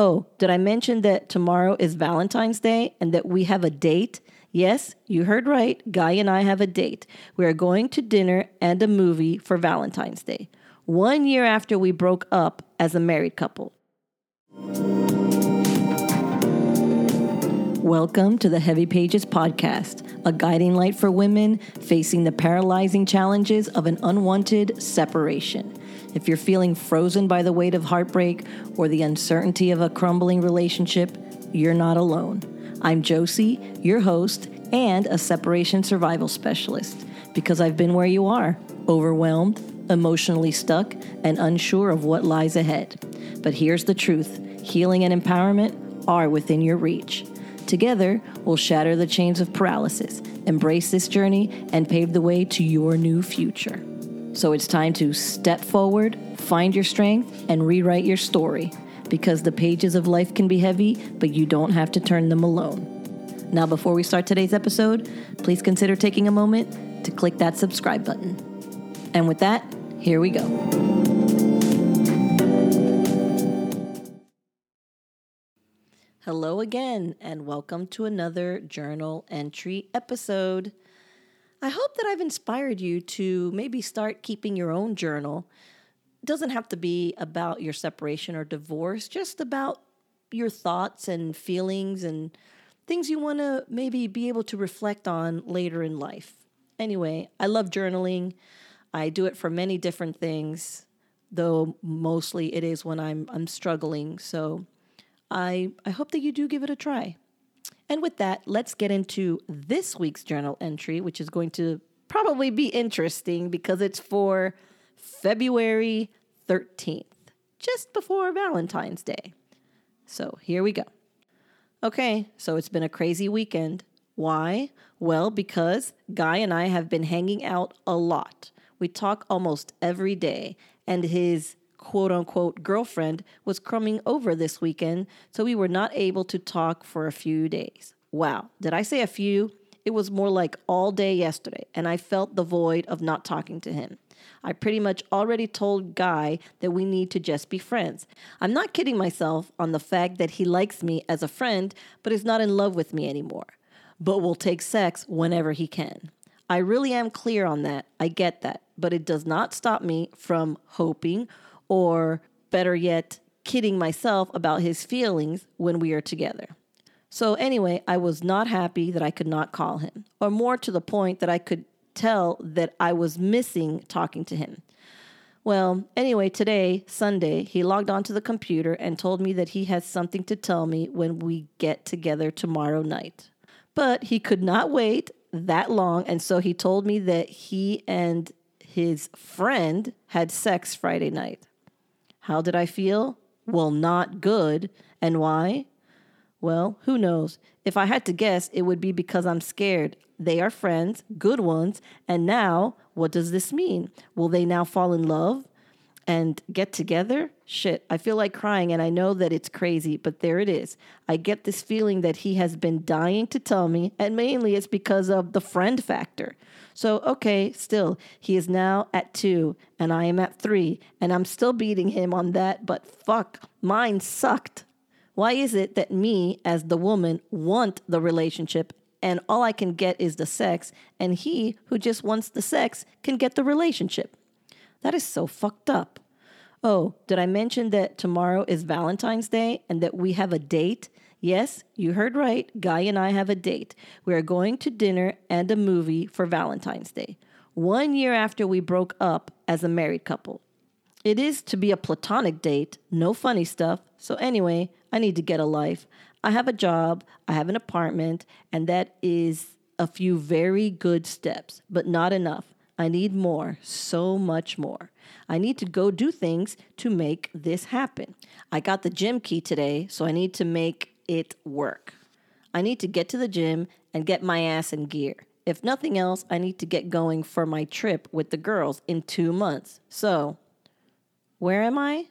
Oh, did I mention that tomorrow is Valentine's Day and that we have a date? Yes, you heard right. Guy and I have a date. We are going to dinner and a movie for Valentine's Day, one year after we broke up as a married couple. Welcome to the Heavy Pages Podcast, a guiding light for women facing the paralyzing challenges of an unwanted separation. If you're feeling frozen by the weight of heartbreak or the uncertainty of a crumbling relationship, you're not alone. I'm Josie, your host, and a separation survival specialist, because I've been where you are overwhelmed, emotionally stuck, and unsure of what lies ahead. But here's the truth healing and empowerment are within your reach. Together, we'll shatter the chains of paralysis, embrace this journey, and pave the way to your new future. So it's time to step forward, find your strength, and rewrite your story because the pages of life can be heavy, but you don't have to turn them alone. Now, before we start today's episode, please consider taking a moment to click that subscribe button. And with that, here we go. Hello again, and welcome to another journal entry episode. I hope that I've inspired you to maybe start keeping your own journal. It doesn't have to be about your separation or divorce, just about your thoughts and feelings and things you want to maybe be able to reflect on later in life. Anyway, I love journaling. I do it for many different things, though mostly it is when I'm I'm struggling. So I I hope that you do give it a try. And with that, let's get into this week's journal entry, which is going to probably be interesting because it's for February 13th, just before Valentine's Day. So here we go. Okay, so it's been a crazy weekend. Why? Well, because Guy and I have been hanging out a lot. We talk almost every day, and his quote unquote girlfriend was coming over this weekend, so we were not able to talk for a few days. Wow, did I say a few? It was more like all day yesterday, and I felt the void of not talking to him. I pretty much already told Guy that we need to just be friends. I'm not kidding myself on the fact that he likes me as a friend, but is not in love with me anymore, but will take sex whenever he can. I really am clear on that. I get that. But it does not stop me from hoping or better yet, kidding myself about his feelings when we are together. So, anyway, I was not happy that I could not call him, or more to the point that I could tell that I was missing talking to him. Well, anyway, today, Sunday, he logged onto the computer and told me that he has something to tell me when we get together tomorrow night. But he could not wait that long, and so he told me that he and his friend had sex Friday night. How did I feel? Well, not good. And why? Well, who knows? If I had to guess, it would be because I'm scared. They are friends, good ones, and now what does this mean? Will they now fall in love and get together? Shit, I feel like crying and I know that it's crazy, but there it is. I get this feeling that he has been dying to tell me, and mainly it's because of the friend factor. So, okay, still, he is now at two and I am at three, and I'm still beating him on that, but fuck, mine sucked. Why is it that me, as the woman, want the relationship and all I can get is the sex, and he, who just wants the sex, can get the relationship? That is so fucked up. Oh, did I mention that tomorrow is Valentine's Day and that we have a date? Yes, you heard right. Guy and I have a date. We are going to dinner and a movie for Valentine's Day, one year after we broke up as a married couple. It is to be a platonic date, no funny stuff. So, anyway, I need to get a life. I have a job, I have an apartment, and that is a few very good steps, but not enough. I need more, so much more. I need to go do things to make this happen. I got the gym key today, so I need to make it work. I need to get to the gym and get my ass in gear. If nothing else, I need to get going for my trip with the girls in two months. So, where am I?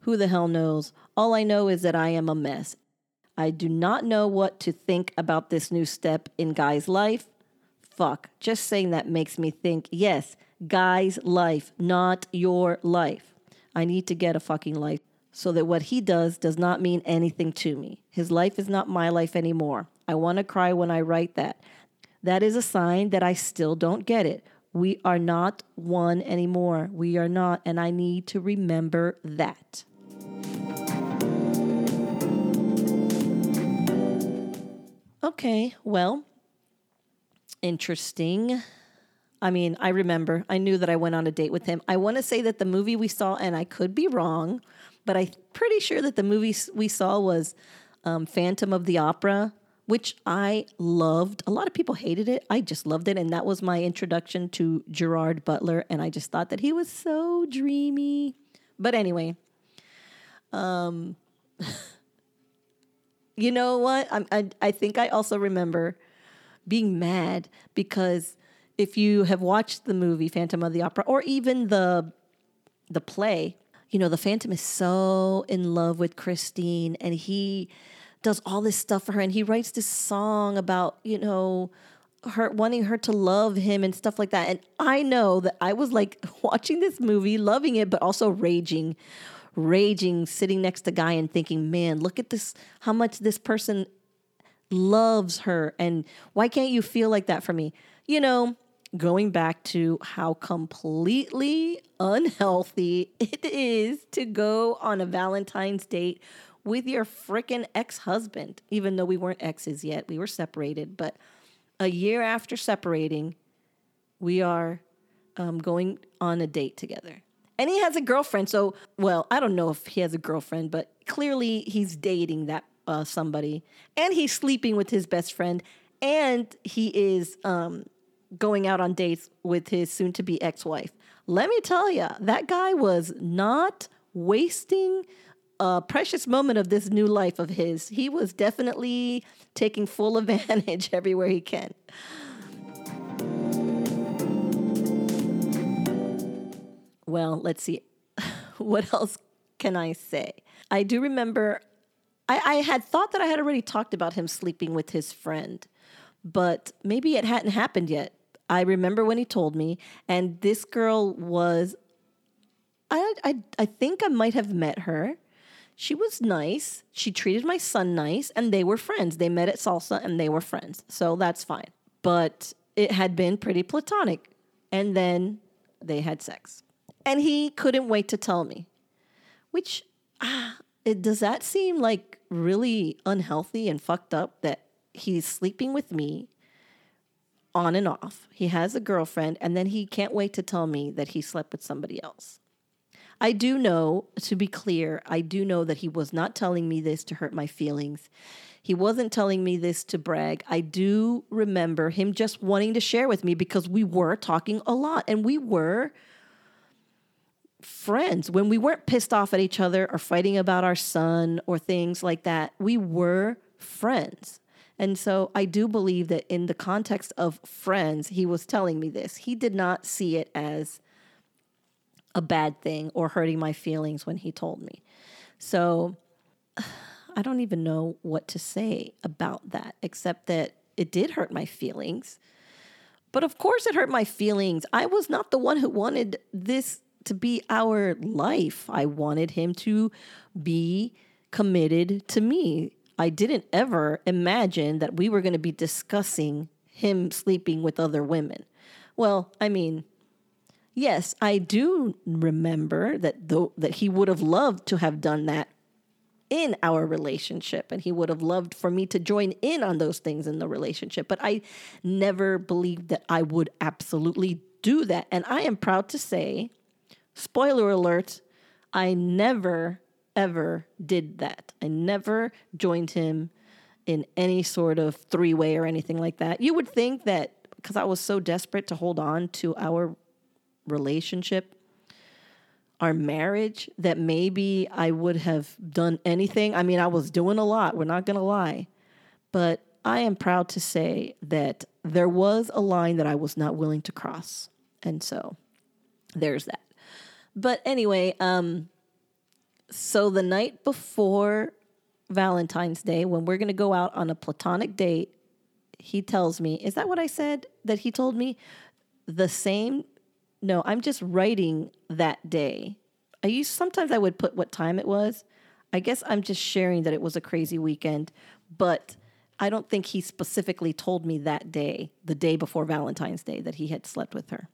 Who the hell knows? All I know is that I am a mess. I do not know what to think about this new step in Guy's life. Fuck, just saying that makes me think, yes, Guy's life, not your life. I need to get a fucking life. So that what he does does not mean anything to me. His life is not my life anymore. I want to cry when I write that. That is a sign that I still don't get it. We are not one anymore. We are not, and I need to remember that. Okay, well, interesting. I mean, I remember, I knew that I went on a date with him. I want to say that the movie we saw, and I could be wrong, but I'm pretty sure that the movie we saw was um, Phantom of the Opera which I loved. A lot of people hated it. I just loved it. And that was my introduction to Gerard Butler. And I just thought that he was so dreamy. But anyway, um, you know what? I, I, I think I also remember being mad because if you have watched the movie Phantom of the Opera or even the the play, you know, the Phantom is so in love with Christine and he does all this stuff for her and he writes this song about, you know, her wanting her to love him and stuff like that. And I know that I was like watching this movie, loving it, but also raging, raging, sitting next to Guy and thinking, man, look at this, how much this person loves her. And why can't you feel like that for me? You know, going back to how completely unhealthy it is to go on a Valentine's date with your freaking ex husband, even though we weren't exes yet. We were separated. But a year after separating, we are um, going on a date together. And he has a girlfriend. So, well, I don't know if he has a girlfriend, but clearly he's dating that uh, somebody. And he's sleeping with his best friend. And he is um, going out on dates with his soon to be ex wife. Let me tell you, that guy was not wasting a precious moment of this new life of his. He was definitely taking full advantage everywhere he can. Well, let's see. what else can I say? I do remember I, I had thought that I had already talked about him sleeping with his friend, but maybe it hadn't happened yet. I remember when he told me, and this girl was I, I, I think I might have met her she was nice. She treated my son nice, and they were friends. They met at salsa and they were friends. So that's fine. But it had been pretty platonic. And then they had sex. And he couldn't wait to tell me, which ah, it, does that seem like really unhealthy and fucked up that he's sleeping with me on and off? He has a girlfriend, and then he can't wait to tell me that he slept with somebody else. I do know, to be clear, I do know that he was not telling me this to hurt my feelings. He wasn't telling me this to brag. I do remember him just wanting to share with me because we were talking a lot and we were friends. When we weren't pissed off at each other or fighting about our son or things like that, we were friends. And so I do believe that in the context of friends, he was telling me this. He did not see it as a bad thing or hurting my feelings when he told me. So I don't even know what to say about that, except that it did hurt my feelings. But of course, it hurt my feelings. I was not the one who wanted this to be our life. I wanted him to be committed to me. I didn't ever imagine that we were going to be discussing him sleeping with other women. Well, I mean, Yes, I do remember that though that he would have loved to have done that in our relationship and he would have loved for me to join in on those things in the relationship, but I never believed that I would absolutely do that. And I am proud to say, spoiler alert, I never ever did that. I never joined him in any sort of three way or anything like that. You would think that because I was so desperate to hold on to our relationship, our marriage, that maybe I would have done anything. I mean, I was doing a lot, we're not going to lie. But I am proud to say that there was a line that I was not willing to cross. And so there's that. But anyway, um, so the night before Valentine's Day, when we're going to go out on a platonic date, he tells me, Is that what I said? That he told me the same no, I'm just writing that day. I used sometimes I would put what time it was, I guess I'm just sharing that it was a crazy weekend, but I don't think he specifically told me that day, the day before Valentine's Day, that he had slept with her.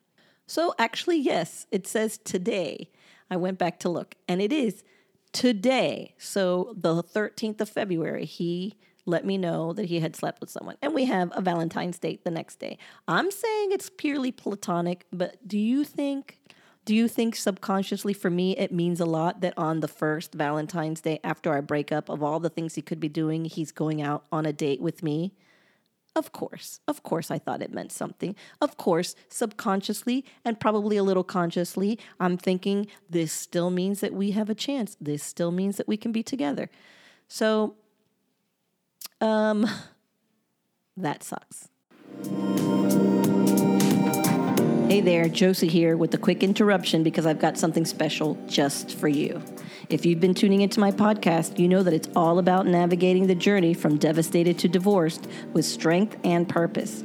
So actually, yes, it says today. I went back to look, and it is today. So the 13th of February, he let me know that he had slept with someone. And we have a Valentine's date the next day. I'm saying it's purely platonic, but do you think do you think subconsciously for me it means a lot that on the first Valentine's Day after our breakup of all the things he could be doing, he's going out on a date with me? Of course. Of course I thought it meant something. Of course, subconsciously and probably a little consciously, I'm thinking this still means that we have a chance. This still means that we can be together. So um, that sucks. Hey there, Josie here with a quick interruption because I've got something special just for you. If you've been tuning into my podcast, you know that it's all about navigating the journey from devastated to divorced with strength and purpose.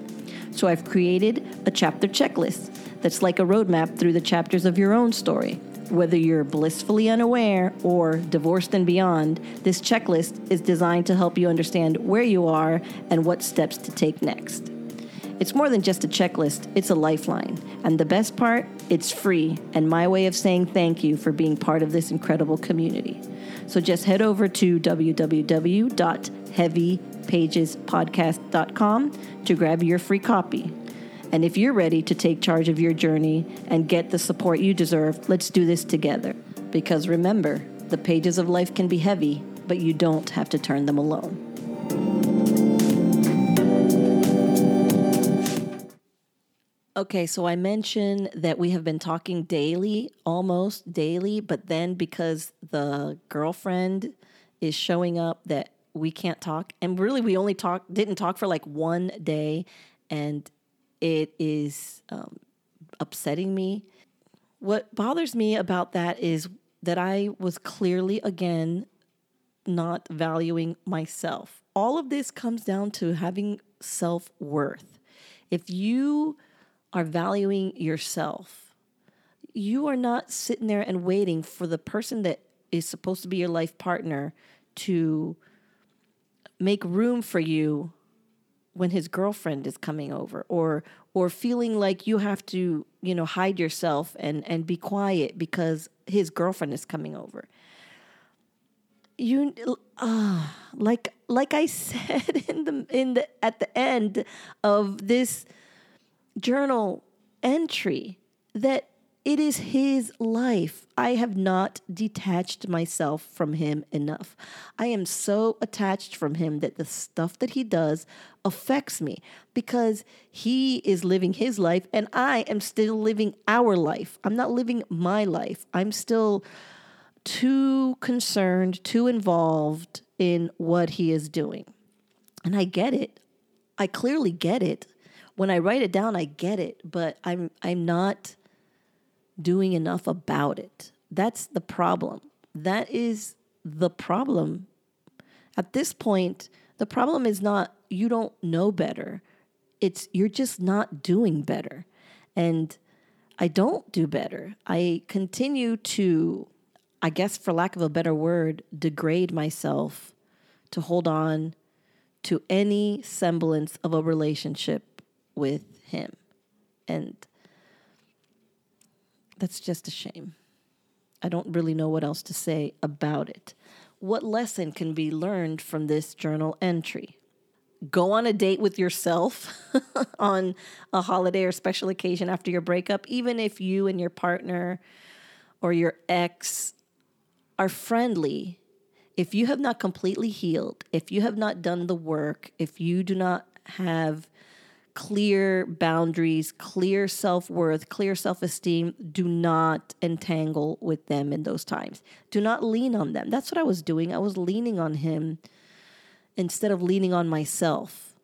So I've created a chapter checklist that's like a roadmap through the chapters of your own story. Whether you're blissfully unaware or divorced and beyond, this checklist is designed to help you understand where you are and what steps to take next. It's more than just a checklist, it's a lifeline. And the best part, it's free and my way of saying thank you for being part of this incredible community. So just head over to www.heavypagespodcast.com to grab your free copy. And if you're ready to take charge of your journey and get the support you deserve, let's do this together. Because remember, the pages of life can be heavy, but you don't have to turn them alone. Okay, so I mentioned that we have been talking daily, almost daily, but then because the girlfriend is showing up that we can't talk and really we only talk didn't talk for like one day and it is um, upsetting me. What bothers me about that is that I was clearly, again, not valuing myself. All of this comes down to having self worth. If you are valuing yourself, you are not sitting there and waiting for the person that is supposed to be your life partner to make room for you when his girlfriend is coming over or or feeling like you have to you know hide yourself and and be quiet because his girlfriend is coming over. You uh, like like i said in the in the at the end of this journal entry that it is his life. I have not detached myself from him enough. I am so attached from him that the stuff that he does affects me because he is living his life and I am still living our life. I'm not living my life. I'm still too concerned, too involved in what he is doing. And I get it. I clearly get it. When I write it down, I get it, but I'm I'm not doing enough about it. That's the problem. That is the problem. At this point, the problem is not you don't know better. It's you're just not doing better. And I don't do better. I continue to, I guess, for lack of a better word, degrade myself to hold on to any semblance of a relationship with him. And that's just a shame. I don't really know what else to say about it. What lesson can be learned from this journal entry? Go on a date with yourself on a holiday or special occasion after your breakup, even if you and your partner or your ex are friendly. If you have not completely healed, if you have not done the work, if you do not have clear boundaries, clear self worth, clear self esteem. Do not entangle with them in those times. Do not lean on them. That's what I was doing. I was leaning on him instead of leaning on myself.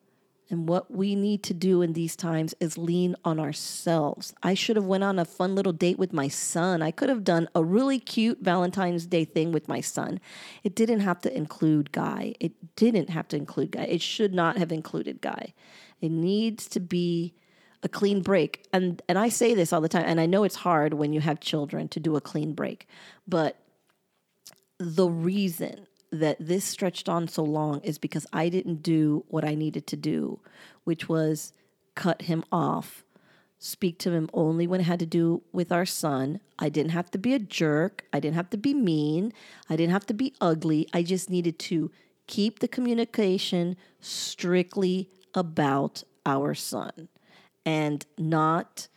And what we need to do in these times is lean on ourselves. I should have went on a fun little date with my son. I could have done a really cute Valentine's Day thing with my son. It didn't have to include Guy. It didn't have to include Guy. It should not have included Guy. It needs to be a clean break. And and I say this all the time and I know it's hard when you have children to do a clean break. But the reason that this stretched on so long is because I didn't do what I needed to do, which was cut him off, speak to him only when it had to do with our son. I didn't have to be a jerk. I didn't have to be mean. I didn't have to be ugly. I just needed to keep the communication strictly about our son and not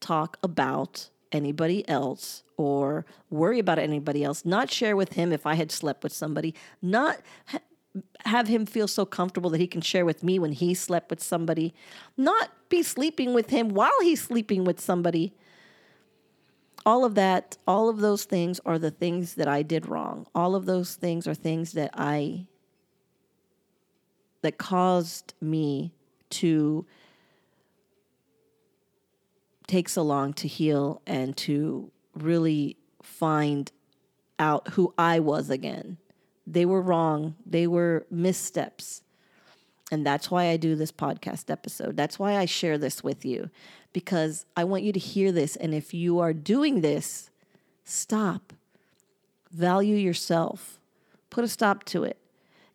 talk about anybody else or worry about anybody else, not share with him if I had slept with somebody, not ha- have him feel so comfortable that he can share with me when he slept with somebody, not be sleeping with him while he's sleeping with somebody. All of that, all of those things are the things that I did wrong. All of those things are things that I that caused me to take so long to heal and to really find out who I was again. They were wrong, they were missteps. And that's why I do this podcast episode. That's why I share this with you because I want you to hear this. And if you are doing this, stop. Value yourself. Put a stop to it.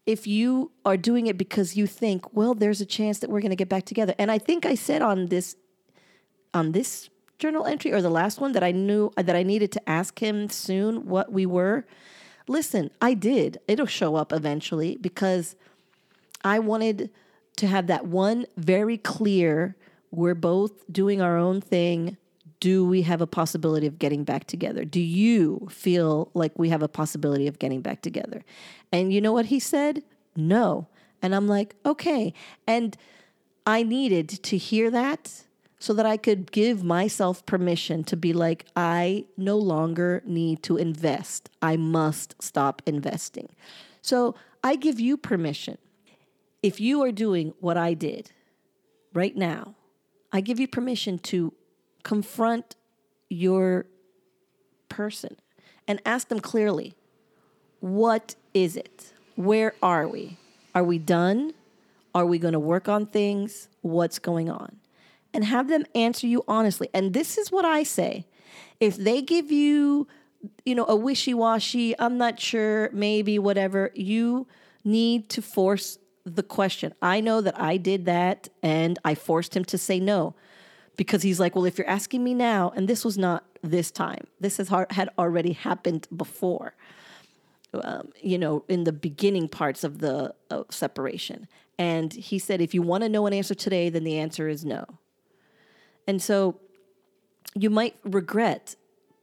If you are doing it because you think, well, there's a chance that we're going to get back together. And I think I said on this on this journal entry or the last one that I knew that I needed to ask him soon what we were. Listen, I did. It'll show up eventually because I wanted to have that one very clear we're both doing our own thing. Do we have a possibility of getting back together? Do you feel like we have a possibility of getting back together? And you know what he said? No. And I'm like, okay. And I needed to hear that so that I could give myself permission to be like, I no longer need to invest. I must stop investing. So I give you permission. If you are doing what I did right now, I give you permission to confront your person and ask them clearly what is it? Where are we? Are we done? Are we going to work on things? What's going on? And have them answer you honestly. And this is what I say. If they give you, you know, a wishy-washy, I'm not sure, maybe whatever, you need to force the question. I know that I did that and I forced him to say no because he's like, well, if you're asking me now, and this was not this time, this has had already happened before. Um, you know, in the beginning parts of the uh, separation. And he said, if you want to know an answer today, then the answer is no. And so you might regret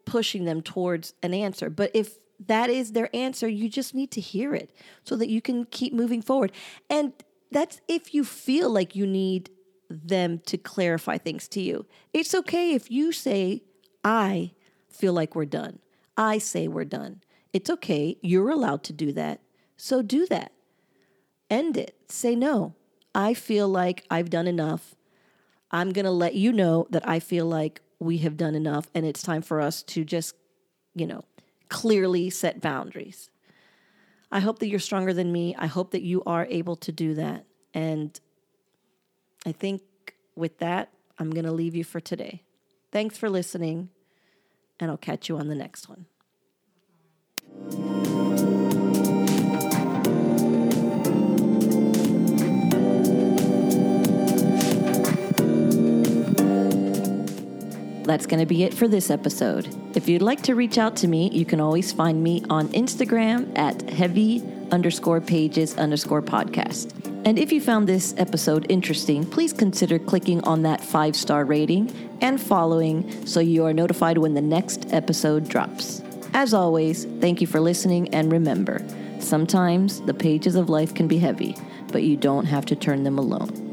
pushing them towards an answer. But if that is their answer, you just need to hear it so that you can keep moving forward. And that's if you feel like you need them to clarify things to you. It's okay if you say, I feel like we're done. I say we're done. It's okay. You're allowed to do that. So do that. End it. Say, no, I feel like I've done enough. I'm going to let you know that I feel like we have done enough and it's time for us to just, you know, clearly set boundaries. I hope that you're stronger than me. I hope that you are able to do that. And I think with that, I'm going to leave you for today. Thanks for listening, and I'll catch you on the next one. That's going to be it for this episode. If you'd like to reach out to me, you can always find me on Instagram at heavy underscore pages underscore podcast. And if you found this episode interesting, please consider clicking on that five star rating and following so you are notified when the next episode drops. As always, thank you for listening and remember, sometimes the pages of life can be heavy, but you don't have to turn them alone.